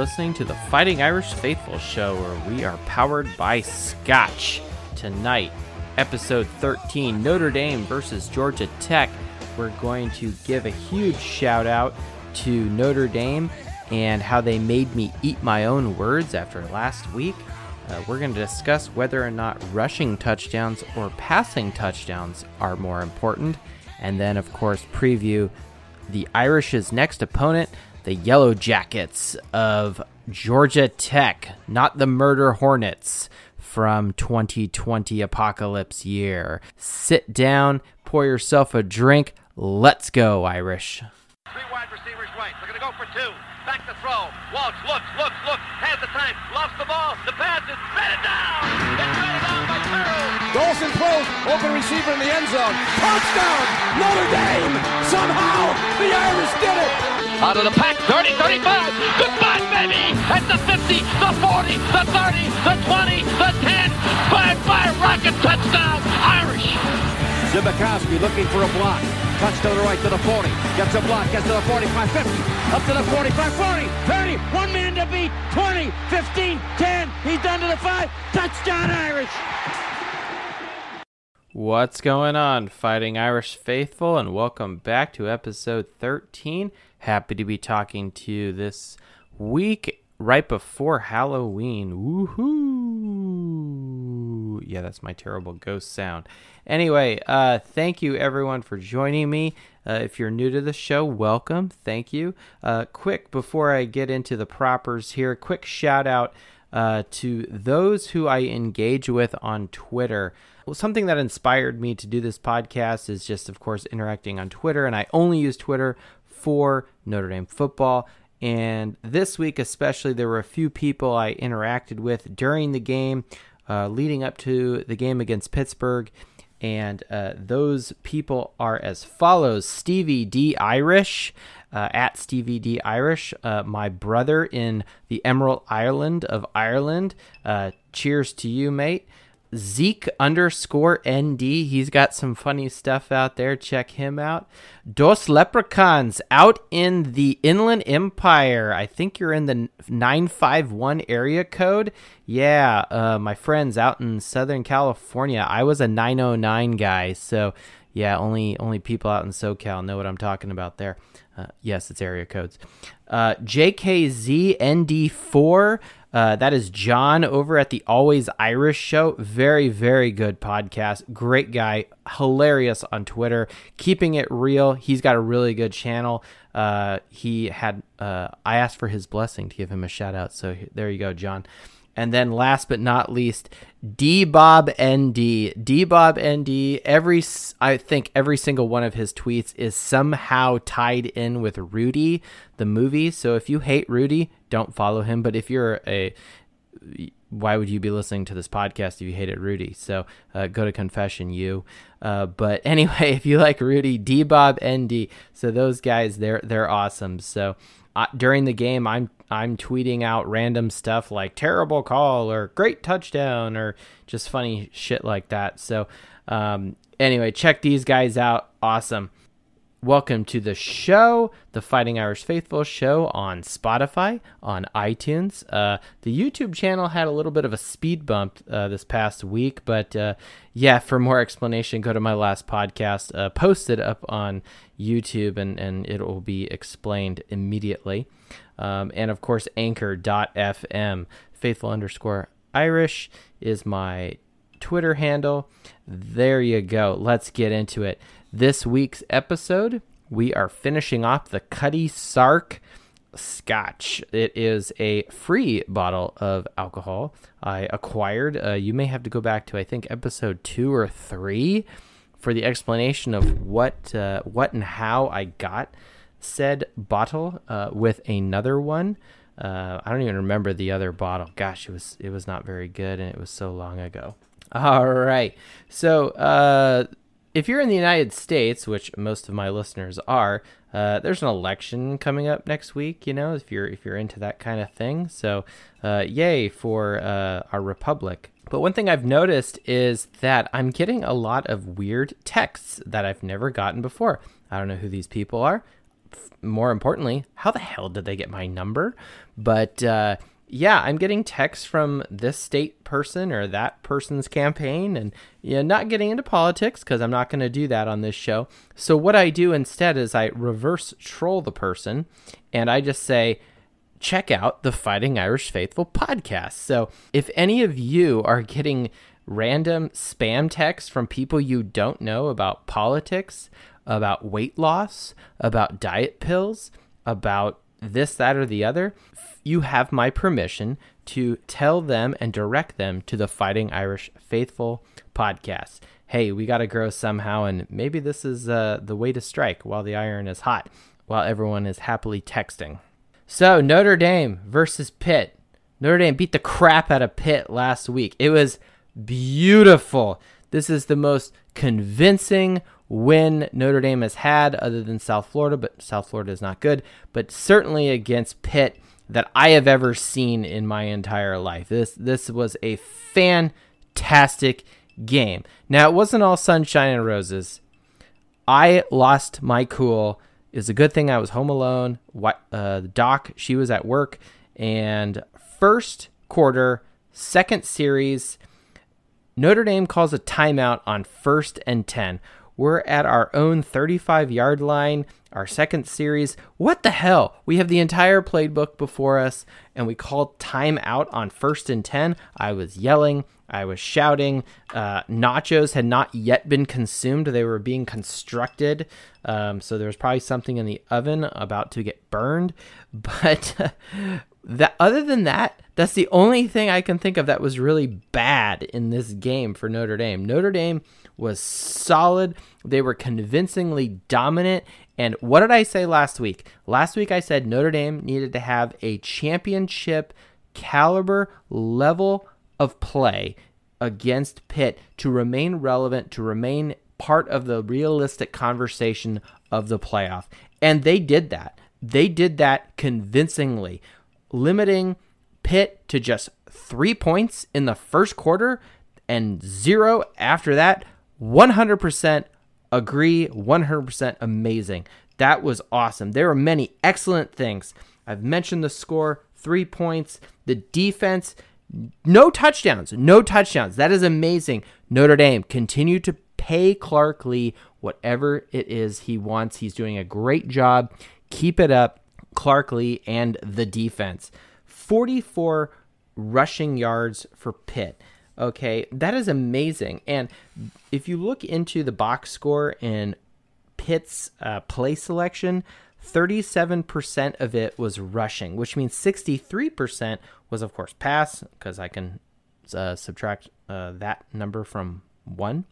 Listening to the Fighting Irish Faithful show where we are powered by Scotch. Tonight, episode 13 Notre Dame versus Georgia Tech. We're going to give a huge shout out to Notre Dame and how they made me eat my own words after last week. Uh, we're going to discuss whether or not rushing touchdowns or passing touchdowns are more important. And then, of course, preview the Irish's next opponent, the Yellow Jackets of Georgia Tech, not the Murder Hornets from 2020 apocalypse year. Sit down, pour yourself a drink. Let's go, Irish. Three wide receivers right. They're going to go for two. Back to throw. Walsh looks, looks, looks. Has the time. Lost the ball. The pass is batted down. It's batted down by Terrell. Dawson throws, open receiver in the end zone. Touchdown, Notre Dame! Somehow, the Irish did it! Out of the pack, 30, 35. Goodbye, baby. At the 50, the 40, the 30, the 20, the 10. Five, five, rocket touchdown, Irish. Zbikowski looking for a block. Touch to the right to the 40. Gets a block, gets to the 45, 50. Up to the 45, 40, 30. One man to beat. 20, 15, 10. He's done to the 5. Touchdown, Irish! What's going on, Fighting Irish Faithful, and welcome back to episode 13. Happy to be talking to you this week right before Halloween. Woohoo! Yeah, that's my terrible ghost sound. Anyway, uh, thank you everyone for joining me. Uh, if you're new to the show, welcome. Thank you. Uh, quick, before I get into the propers here, quick shout out uh, to those who I engage with on Twitter. Well, something that inspired me to do this podcast is just, of course, interacting on Twitter, and I only use Twitter for Notre Dame football. And this week, especially, there were a few people I interacted with during the game, uh, leading up to the game against Pittsburgh. And uh, those people are as follows Stevie D. Irish, uh, at Stevie D. Irish, uh, my brother in the Emerald Island of Ireland. Uh, cheers to you, mate. Zeke underscore ND. He's got some funny stuff out there. Check him out. Dos Leprechauns out in the Inland Empire. I think you're in the 951 area code. Yeah, uh, my friends out in Southern California. I was a 909 guy. So, yeah, only only people out in SoCal know what I'm talking about there. Uh, yes, it's area codes. Uh, JKZND4. Uh, that is John over at the Always Irish Show. Very, very good podcast. Great guy. Hilarious on Twitter. Keeping it real. He's got a really good channel. Uh, he had, uh, I asked for his blessing to give him a shout out. So there you go, John. And then last but not least, D Bob ND. D Bob ND. Every I think every single one of his tweets is somehow tied in with Rudy the movie. So if you hate Rudy, don't follow him. But if you're a why would you be listening to this podcast if you hated Rudy? So uh, go to confession, you. Uh, but anyway, if you like Rudy, D Bob ND. So those guys, they're they're awesome. So uh, during the game, I'm I'm tweeting out random stuff like terrible call or great touchdown or just funny shit like that. So um, anyway, check these guys out. Awesome. Welcome to the show, the Fighting Irish Faithful show on Spotify, on iTunes. Uh, the YouTube channel had a little bit of a speed bump uh, this past week, but uh, yeah, for more explanation, go to my last podcast, uh, posted up on YouTube, and, and it will be explained immediately. Um, and of course, anchor.fm, faithful underscore Irish is my Twitter handle. There you go. Let's get into it. This week's episode, we are finishing off the Cutty Sark Scotch. It is a free bottle of alcohol I acquired. Uh, you may have to go back to I think episode two or three for the explanation of what uh, what and how I got said bottle uh, with another one. Uh, I don't even remember the other bottle. Gosh, it was it was not very good, and it was so long ago. All right, so uh, if you're in the United States, which most of my listeners are, uh, there's an election coming up next week. You know, if you're if you're into that kind of thing, so uh, yay for uh, our republic. But one thing I've noticed is that I'm getting a lot of weird texts that I've never gotten before. I don't know who these people are. more importantly, how the hell did they get my number? But uh, yeah, I'm getting texts from this state person or that person's campaign, and know, not getting into politics because I'm not going to do that on this show. So what I do instead is I reverse troll the person, and I just say, check out the Fighting Irish Faithful podcast. So if any of you are getting random spam texts from people you don't know about politics, about weight loss, about diet pills, about this, that, or the other, you have my permission to tell them and direct them to the Fighting Irish Faithful podcast. Hey, we got to grow somehow, and maybe this is uh, the way to strike while the iron is hot, while everyone is happily texting. So, Notre Dame versus Pitt. Notre Dame beat the crap out of Pitt last week. It was beautiful. This is the most convincing win Notre Dame has had, other than South Florida, but South Florida is not good, but certainly against Pitt that I have ever seen in my entire life. This this was a fantastic game. Now it wasn't all sunshine and roses. I lost my cool. It's a good thing I was home alone. What uh, Doc, she was at work, and first quarter, second series, Notre Dame calls a timeout on first and ten. We're at our own 35 yard line, our second series. What the hell? We have the entire playbook before us, and we called timeout on first and 10. I was yelling, I was shouting. Uh, nachos had not yet been consumed, they were being constructed. Um, so there was probably something in the oven about to get burned. But that, other than that, that's the only thing I can think of that was really bad in this game for Notre Dame. Notre Dame was solid. They were convincingly dominant. And what did I say last week? Last week I said Notre Dame needed to have a championship caliber level of play against Pitt to remain relevant, to remain part of the realistic conversation of the playoff. And they did that. They did that convincingly, limiting Pitt to just three points in the first quarter and zero after that 100% agree, 100% amazing. That was awesome. There were many excellent things. I've mentioned the score, three points, the defense, no touchdowns, no touchdowns. That is amazing. Notre Dame continue to pay Clark Lea whatever it is he wants. He's doing a great job. Keep it up, Clark Lea and the defense. 44 rushing yards for Pitt. Okay, that is amazing. And if you look into the box score in Pitt's uh, play selection, 37% of it was rushing, which means 63% was, of course, pass, because I can uh, subtract uh, that number from one.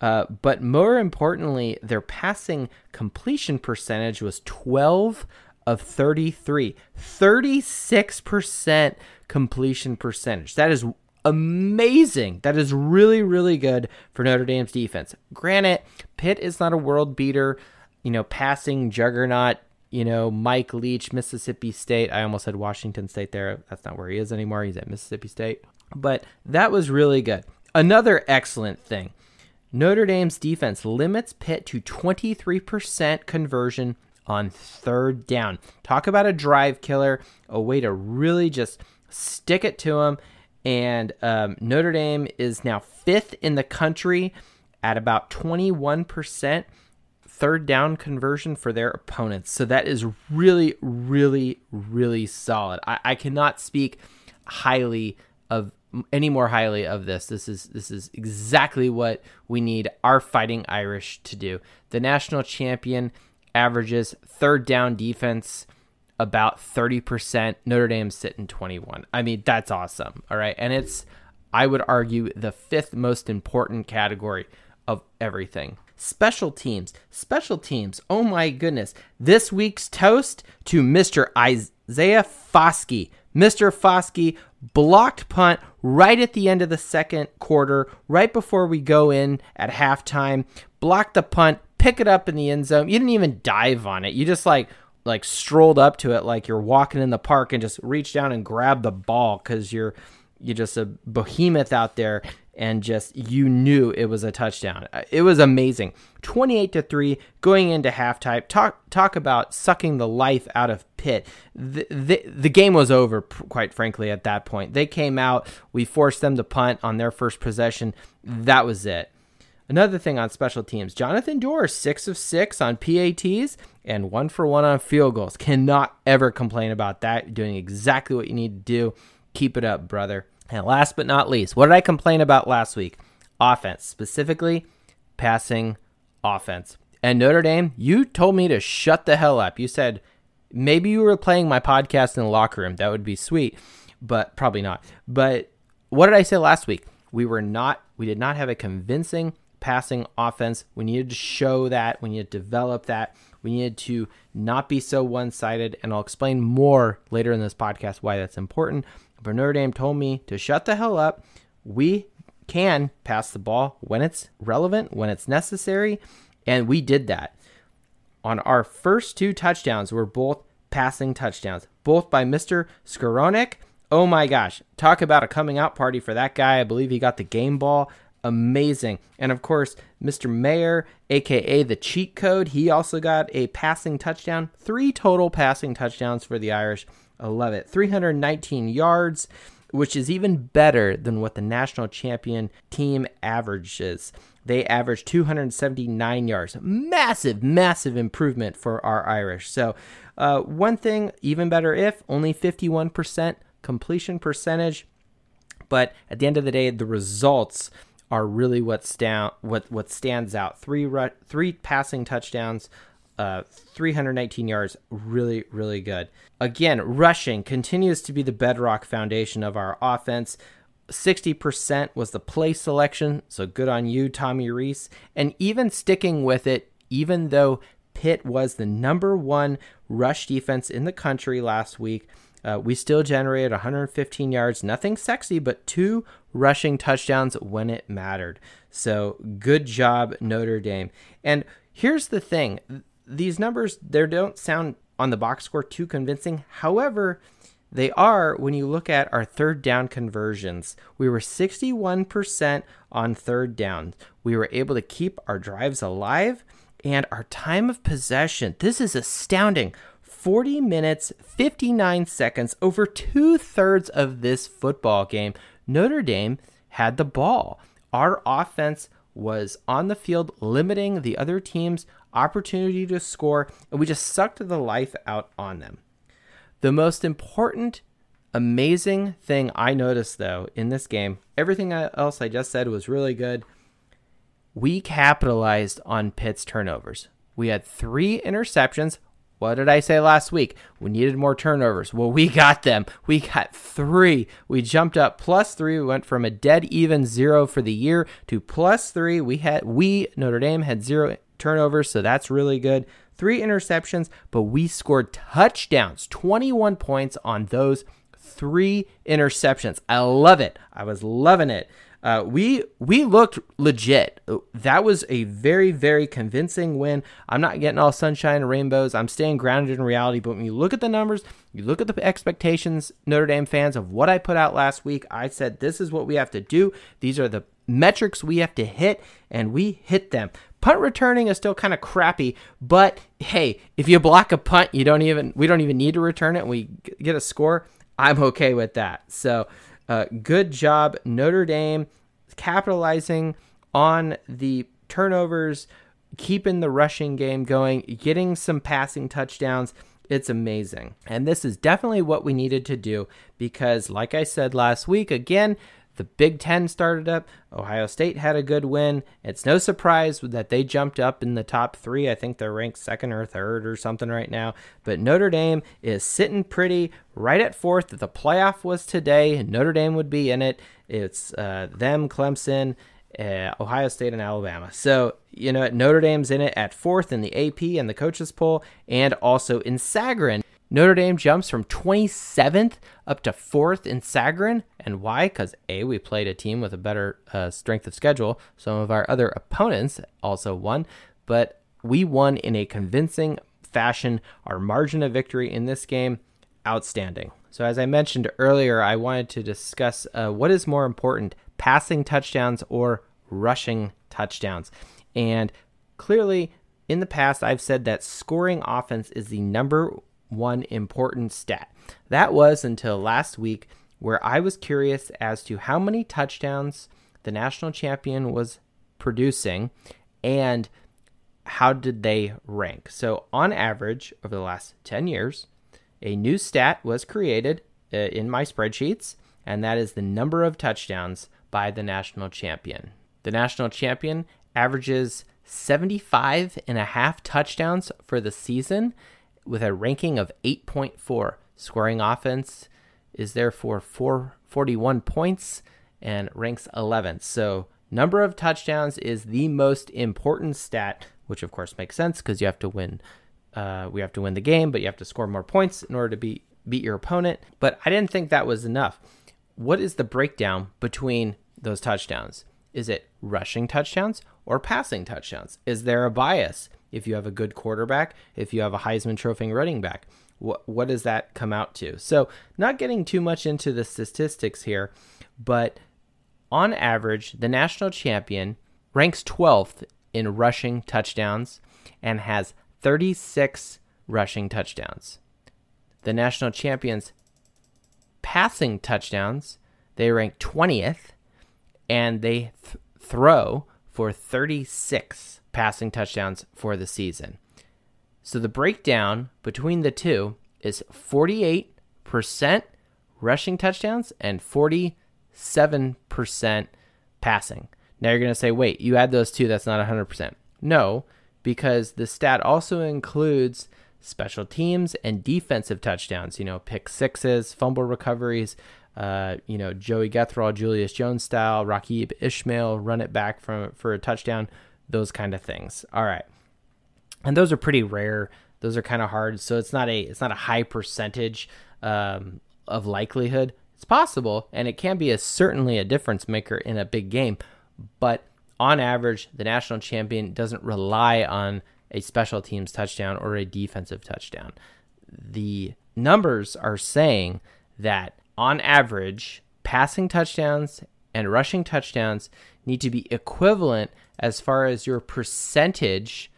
Uh, but more importantly, their passing completion percentage was 12 of 33. 36% completion percentage. That is amazing. That is really, really good for Notre Dame's defense. Granted, Pitt is not a world beater, you know, passing juggernaut, you know, Mike Leach, Mississippi State. I almost said Washington State there. That's not where he is anymore. He's at Mississippi State. But that was really good. Another excellent thing Notre Dame's defense limits Pitt to 23% conversion on third down. Talk about a drive killer, a way to really just stick it to them and um, Notre Dame is now fifth in the country at about 21% third down conversion for their opponents. So that is really, really, really solid. I, I cannot speak highly of any more highly of this. This is this is exactly what we need our fighting Irish to do. The national champion averages third down defense about 30%. Notre Dame's sitting 21. I mean, that's awesome. All right. And it's, I would argue, the fifth most important category of everything. Special teams. Special teams. Oh my goodness. This week's toast to Mr. Isaiah Foskey. Mr. Foskey blocked punt right at the end of the second quarter, right before we go in at halftime. Blocked the punt, pick it up in the end zone. You didn't even dive on it. You just like like strolled up to it like you're walking in the park and just reach down and grab the ball because you're you're just a behemoth out there and just you knew it was a touchdown. Uh, it was amazing. 28 to 3 going into halftime. Talk talk about sucking the life out of Pitt. The, the, the game was over quite frankly at that point. They came out, we forced them to punt on their first possession. That was it. Another thing on special teams, Jonathan Doerer, six of six on PATs and one for one on field goals. Cannot ever complain about that. You're doing exactly what you need to do. Keep it up, brother. And last but not least, what did I complain about last week? Offense, specifically passing offense. And Notre Dame, you told me to shut the hell up. You said maybe you were playing my podcast in the locker room. That would be sweet, but probably not. But what did I say last week? We were not, we did not have a convincing passing offense. We needed to show that. We needed to develop that. We needed to not be so one sided. And I'll explain more later in this podcast why that's important. But Notre Dame told me to shut the hell up. We can pass the ball when it's relevant, when it's necessary. And we did that. On our first two touchdowns were both passing touchdowns, both by Mr. Skowronek. Oh my gosh, talk about a coming out party for that guy. I believe he got the game ball amazing. And of course, Mr. Mayer, aka the cheat code, he also got a passing touchdown. Three total passing touchdowns for the Irish. I love it. 319 yards, which is even better than what the national champion team averages. They average 279 yards. Massive, massive improvement for our Irish. So, uh, one thing, even better if only 51% completion percentage. But at the end of the day, the results are really what stand what what stands out. Three three passing touchdowns, uh, 319 yards, really really good. Again, rushing continues to be the bedrock foundation of our offense. 60% was the play selection, so good on you, Tommy Rees. And even sticking with it, even though Pitt was the number one rush defense in the country last week, uh, we still generated 115 yards, nothing sexy, but two rushing touchdowns when it mattered. So good job, Notre Dame. And here's the thing these numbers, they don't sound on the box score too convincing. However, they are when you look at our third down conversions. We were 61% on third down. We were able to keep our drives alive and our time of possession. This is astounding. 40 minutes, 59 seconds, over two thirds of this football game, Notre Dame had the ball. Our offense was on the field, limiting the other team's opportunity to score, and we just sucked the life out on them. The most important, amazing thing I noticed, though, in this game, everything else I just said was really good. We capitalized on Pitt's turnovers. We had three interceptions, what did I say last week? We needed more turnovers. Well, we got them. We got three. We jumped up plus three. We went from a dead even zero for the year to plus three. We had we Notre Dame had zero turnovers, so that's really good. Three interceptions, but we scored touchdowns, 21 points on those three interceptions. I love it. I was loving it. Uh, we we looked legit. That was a very very convincing win. I'm not getting all sunshine and rainbows. I'm staying grounded in reality. But when you look at the numbers, you look at the expectations, Notre Dame fans of what I put out last week. I said this is what we have to do. These are the metrics we have to hit, and we hit them. Punt returning is still kind of crappy, but hey, if you block a punt, you don't even we don't even need to return it. we get a score. I'm okay with that. So. Uh, good job, Notre Dame, capitalizing on the turnovers, keeping the rushing game going, getting some passing touchdowns. It's amazing. And this is definitely what we needed to do because, like I said last week, again, the Big Ten started up. Ohio State had a good win. It's no surprise that they jumped up in the top three. I think they're ranked second or third or something right now. But Notre Dame is sitting pretty right at fourth. If the playoff was today, Notre Dame would be in it. It's uh, them, Clemson, uh, Ohio State, and Alabama. So, you know, Notre Dame's in it at fourth in the AP and the coaches poll, and also in Sagarin. Notre Dame jumps from 27th up to 4th in Sagarin. And why? Because A, we played a team with a better uh, strength of schedule. Some of our other opponents also won, but we won in a convincing fashion. Our margin of victory in this game, outstanding. So, as I mentioned earlier, I wanted to discuss uh, what is more important passing touchdowns or rushing touchdowns. And clearly, in the past, I've said that scoring offense is the number one important stat. That was until last week, where I was curious as to how many touchdowns the national champion was producing and how did they rank. So, on average, over the last 10 years, a new stat was created uh, in my spreadsheets, and that is the number of touchdowns by the national champion. The national champion averages 75 and a half touchdowns for the season with a ranking of 8.4. Scoring offense is therefore 441 points and ranks 11th. So, number of touchdowns is the most important stat, which of course makes sense because you have to win. Uh, we have to win the game, but you have to score more points in order to beat beat your opponent. But I didn't think that was enough. What is the breakdown between those touchdowns? Is it rushing touchdowns or passing touchdowns? Is there a bias if you have a good quarterback, if you have a Heisman Trophy running back? What, what does that come out to? So, not getting too much into the statistics here, but on average, the national champion ranks 12th in rushing touchdowns and has 36 rushing touchdowns. The national champions passing touchdowns, they rank 20th and they th- throw for 36 passing touchdowns for the season. So the breakdown between the two is 48% rushing touchdowns and 47% passing. Now you're going to say, wait, you add those two, that's not 100%. No, because the stat also includes special teams and defensive touchdowns, you know, pick sixes, fumble recoveries, uh, you know, Joey Getherall, Julius Jones style, Raghib Ishmael, run it back from for a touchdown, those kind of things. All right. And those are pretty rare. Those are kind of hard. So it's not a it's not a high percentage um, of likelihood. It's possible, and it can be a certainly a difference maker in a big game. But on average, the national champion doesn't rely on a special teams touchdown or a defensive touchdown. The numbers are saying that on average, passing touchdowns and rushing touchdowns need to be equivalent as far as your percentage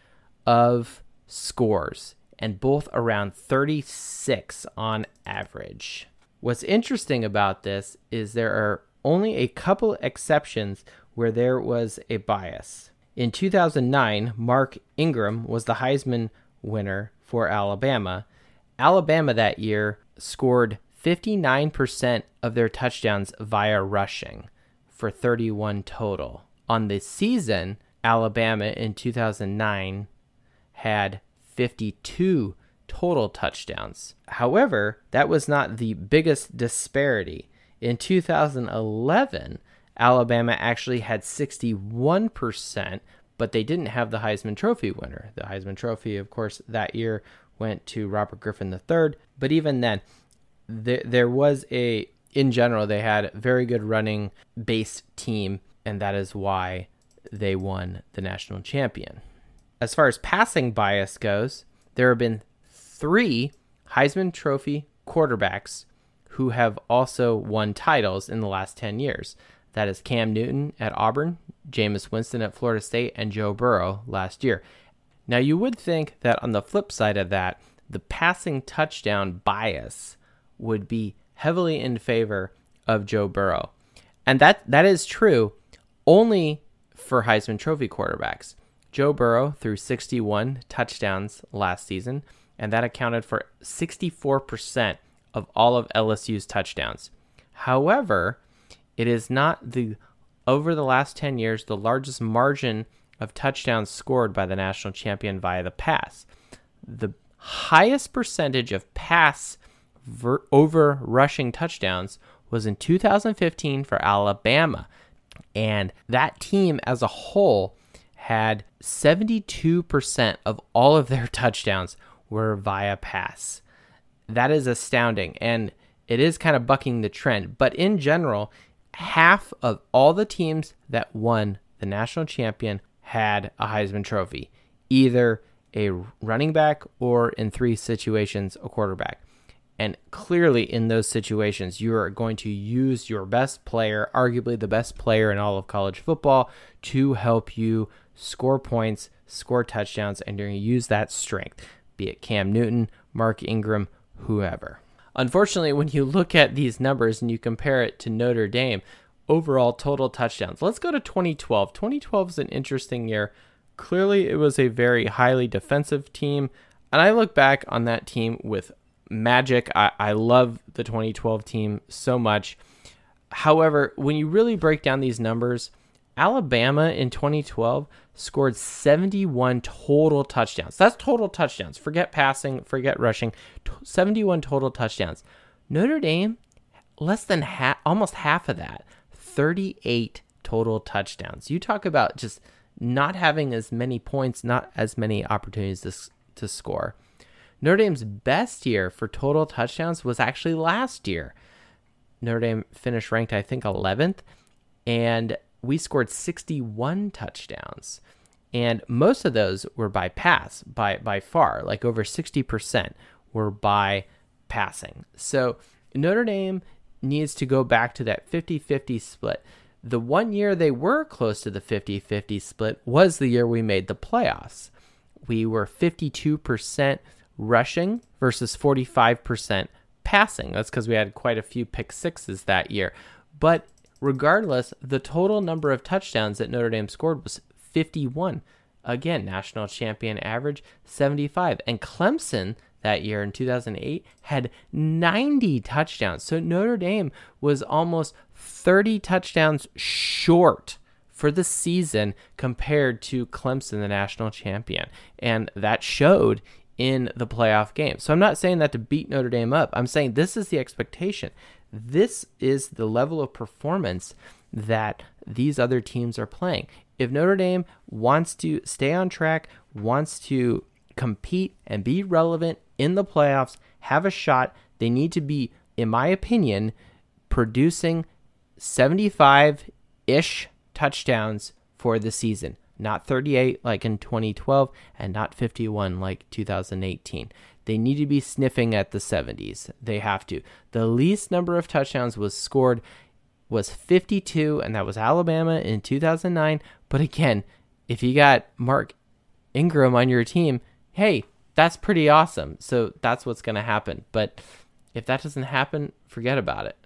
of scores, and both around 36 on average. What's interesting about this is there are only a couple exceptions where there was a bias. In 2009, Mark Ingram was the Heisman winner for Alabama. Alabama that year scored 59% of their touchdowns via rushing for 31 total. On the season, Alabama in 2009 had 52 total touchdowns. However, that was not the biggest disparity. In 2011, Alabama actually had 61%, but they didn't have the Heisman Trophy winner. The Heisman Trophy, of course, that year went to Robert Griffin III. But even then, there, there was a, in general, they had a very good running based team, and that is why they won the national champion. As far as passing bias goes, there have been three Heisman Trophy quarterbacks who have also won titles in the last 10 years. That is Cam Newton at Auburn, Jameis Winston at Florida State, and Joe Burrow last year. Now, you would think that on the flip side of that, the passing touchdown bias would be heavily in favor of Joe Burrow. And that that is true only for Heisman Trophy quarterbacks. Joe Burrow threw 61 touchdowns last season, and that accounted for 64% of all of LSU's touchdowns. However, it is not the over the last 10 years the largest margin of touchdowns scored by the national champion via the pass. The highest percentage of pass ver- over rushing touchdowns was in 2015 for Alabama. And that team as a whole had 72% of all of their touchdowns were via pass. That is astounding. And it is kind of bucking the trend. But in general, half of all the teams that won the national champion had a Heisman Trophy, either a running back or in three situations, a quarterback. And clearly, in those situations, you are going to use your best player, arguably the best player in all of college football, to help you score points, score touchdowns, and you're going to use that strength, be it Cam Newton, Mark Ingram, whoever. Unfortunately, when you look at these numbers and you compare it to Notre Dame, overall total touchdowns, let's go to 2012. 2012 is an interesting year. Clearly, it was a very highly defensive team. And I look back on that team with magic. I, I love the 2012 team so much. However, when you really break down these numbers, Alabama in 2012 scored 71 total touchdowns. That's total touchdowns. Forget passing, forget rushing. 71 total touchdowns. Notre Dame, less than half, almost half of that, 38 total touchdowns. You talk about just not having as many points, not as many opportunities to, to score. Notre Dame's best year for total touchdowns was actually last year. Notre Dame finished ranked, I think, 11th, and we scored 61 touchdowns. And most of those were by pass, by, by far, like over 60% were by passing. So Notre Dame needs to go back to that 50 50 split. The one year they were close to the 50 50 split was the year we made the playoffs. We were 52% rushing versus 45% passing. That's because we had quite a few pick sixes that year. But regardless, the total number of touchdowns that Notre Dame scored was 51. Again, national champion average 75. And Clemson that year in 2008 had 90 touchdowns. So Notre Dame was almost 30 touchdowns short for the season compared to Clemson, the national champion. And that showed in the playoff game. So I'm not saying that to beat Notre Dame up. I'm saying this is the expectation. This is the level of performance that these other teams are playing. If Notre Dame wants to stay on track, wants to compete and be relevant in the playoffs, have a shot, they need to be, in my opinion, producing 75 ish touchdowns for the season not 38 like in 2012 and not 51 like 2018. They need to be sniffing at the 70s. They have to. The least number of touchdowns was scored was 52 and that was Alabama in 2009, but again, if you got Mark Ingram on your team, hey, that's pretty awesome. So that's what's going to happen. But if that doesn't happen, forget about it.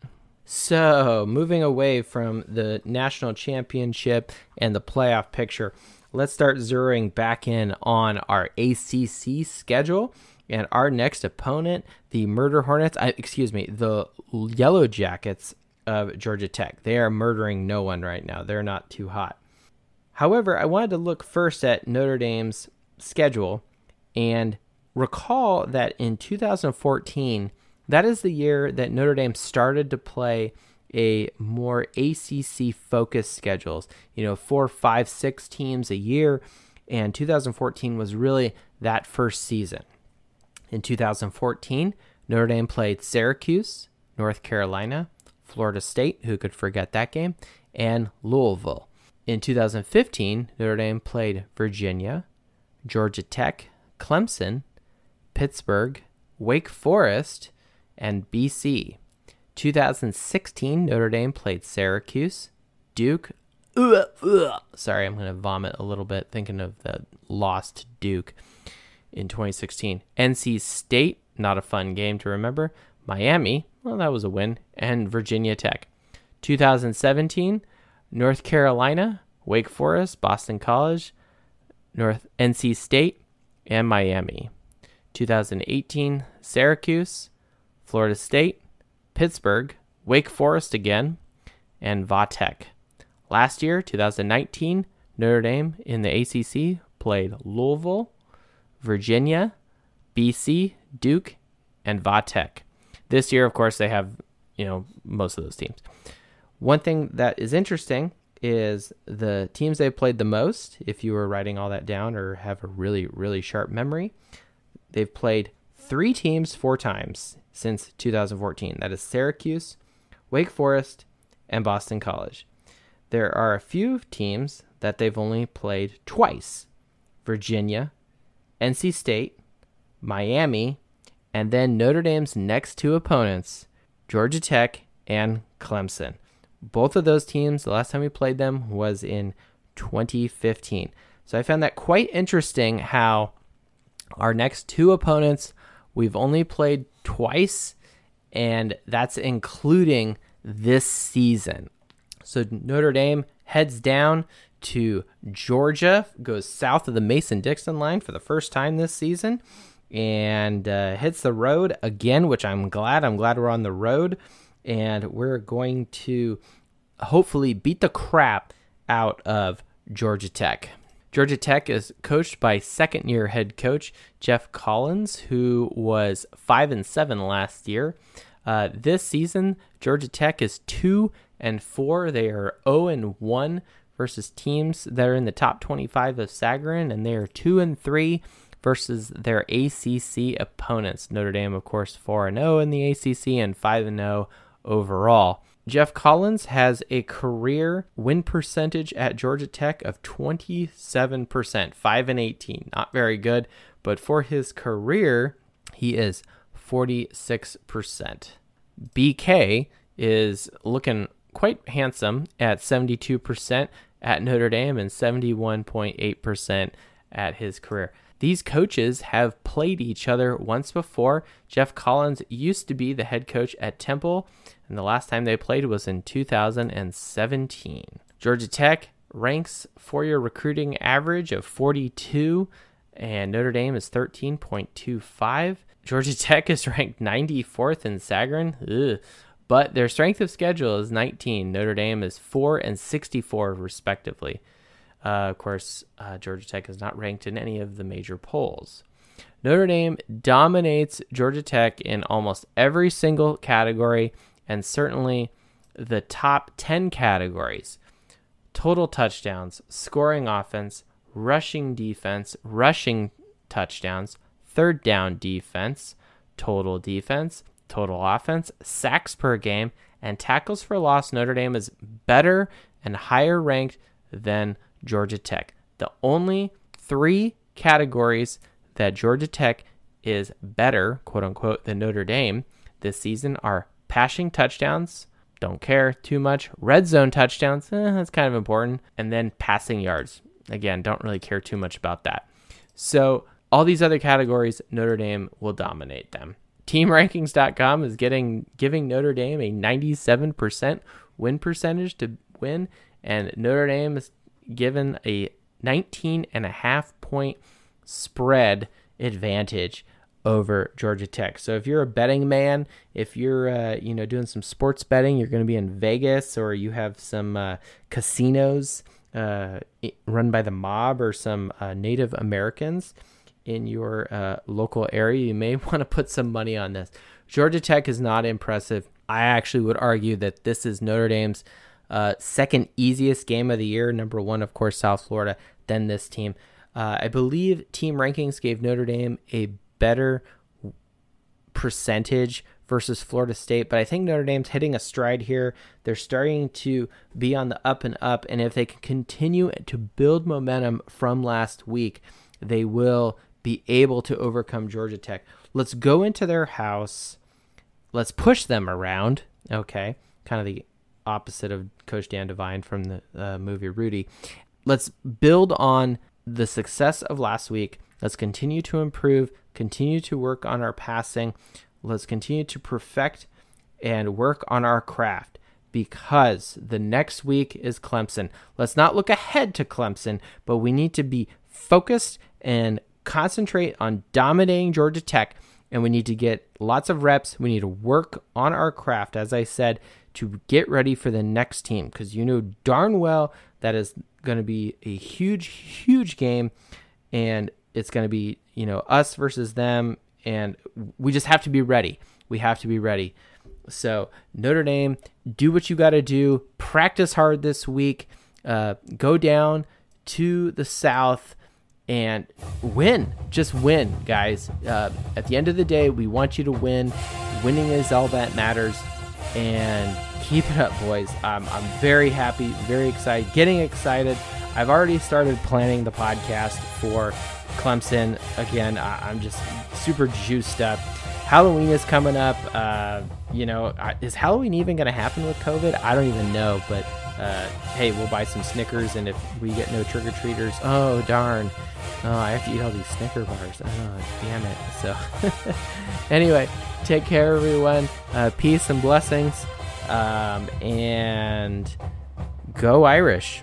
So, moving away from the national championship and the playoff picture, let's start zeroing back in on our ACC schedule and our next opponent, the Murder Hornets, I, excuse me, the Yellow Jackets of Georgia Tech. They are murdering no one right now. They're not too hot. However, I wanted to look first at Notre Dame's schedule and recall that in 2014, that is the year that Notre Dame started to play a more ACC focused schedules. You know, four, five, six teams a year, and 2014 was really that first season. In 2014, Notre Dame played Syracuse, North Carolina, Florida State, who could forget that game, and Louisville. In 2015, Notre Dame played Virginia, Georgia Tech, Clemson, Pittsburgh, Wake Forest, and BC. 2016, Notre Dame played Syracuse, Duke. Sorry, I'm going to vomit a little bit thinking of the lost Duke in 2016. NC State, not a fun game to remember. Miami, well, that was a win. And Virginia Tech. 2017, North Carolina, Wake Forest, Boston College, North NC State, and Miami. 2018, Syracuse, Florida State, Pittsburgh, Wake Forest again, and Vatech. Last year, 2019, Notre Dame in the ACC played Louisville, Virginia, BC, Duke, and Vatech. This year, of course, they have, you know, most of those teams. One thing that is interesting is the teams they've played the most, if you were writing all that down or have a really, really sharp memory, they've played three teams four times since 2014. That is Syracuse, Wake Forest, and Boston College. There are a few teams that they've only played twice Virginia, NC State, Miami, And then Notre Dame's next two opponents, Georgia Tech and Clemson. Both of those teams, the last time we played them was in 2015. So I found that quite interesting how our next two opponents we've only played twice, and that's including this season. So Notre Dame heads down to Georgia, goes south of the Mason Dixon line for the first time this season, and uh, hits the road again, which I'm glad. I'm glad we're on the road, and we're going to hopefully beat the crap out of Georgia Tech. Georgia Tech is coached by second year head coach Geoff Collins, who was 5 and 7 last year. Uh, this season, Georgia Tech is 2 and 4. They are 0 and 1 versus teams that are in the top 25 of Sagarin, and they are 2 and 3 versus their ACC opponents. Notre Dame, of course, 4 and 0 in the ACC and 5 and 0 overall. Geoff Collins has a career win percentage at Georgia Tech of 27%, 5 and 18. Not very good, but for his career, he is 46%. BK is looking quite handsome at 72% at Notre Dame and 71.8% at his career. These coaches have played each other once before. Geoff Collins used to be the head coach at Temple, and the last time they played was in 2017. Georgia Tech ranks for your recruiting average of 42, and Notre Dame is 13.25. Georgia Tech is ranked 94th in Sagarin, Ugh. but their strength of schedule is 19. Notre Dame is 4 and 64, respectively. Uh, of course, uh, Georgia Tech is not ranked in any of the major polls. Notre Dame dominates Georgia Tech in almost every single category and certainly the top 10 categories total touchdowns, scoring offense, rushing defense, rushing touchdowns, third down defense, total defense, total offense, sacks per game, and tackles for loss. Notre Dame is better and higher ranked than Georgia Tech. The only three categories that Georgia Tech is better, quote unquote, than Notre Dame this season are passing touchdowns, don't care too much. Red zone touchdowns, eh, that's kind of important. And then passing yards. Again, don't really care too much about that. So, all these other categories, Notre Dame will dominate them. TeamRankings.com is getting giving Notre Dame a 97% win percentage to win, and Notre Dame is given a 19 and a half point spread advantage over Georgia Tech. So if you're a betting man, if you're uh, you know doing some sports betting, you're going to be in Vegas or you have some uh, casinos uh, run by the mob or some uh, Native Americans in your uh, local area, you may want to put some money on this. Georgia Tech is not impressive. I actually would argue that this is Notre Dame's uh, second easiest game of the year. Number one, of course, South Florida, then this team. I believe team rankings gave Notre Dame a better percentage versus Florida State, but I think Notre Dame's hitting a stride here. They're starting to be on the up and up, and if they can continue to build momentum from last week, they will be able to overcome Georgia Tech. Let's go into their house. Let's push them around. Okay, kind of the opposite of Coach Dan Devine from the uh, movie Rudy. Let's build on the success of last week. Let's continue to improve continue to work on our passing. Let's continue to perfect and work on our craft because the next week is Clemson. Let's not look ahead to Clemson, but we need to be focused and concentrate on dominating Georgia Tech. And we need to get lots of reps. We need to work on our craft, as I said, to get ready for the next team because you know darn well that is going to be a huge, huge game. And it's going to be you know us versus them, and we just have to be ready. We have to be ready. So Notre Dame, do what you got to do. Practice hard this week. Uh, go down to the South and win. Just win, guys. Uh, at the end of the day, we want you to win. Winning is all that matters. And keep it up, boys. I'm very happy, very excited, getting excited. I've already started planning the podcast for Clemson. Again, I'm just super juiced up. Halloween is coming up. Uh, you know, is Halloween even going to happen with COVID? I don't even know. But uh, hey, we'll buy some Snickers, and if we get no trick or treaters, oh darn, oh I have to eat all these Snicker bars. Oh damn it. So anyway, take care, everyone. Uh, peace and blessings, um, and go Irish.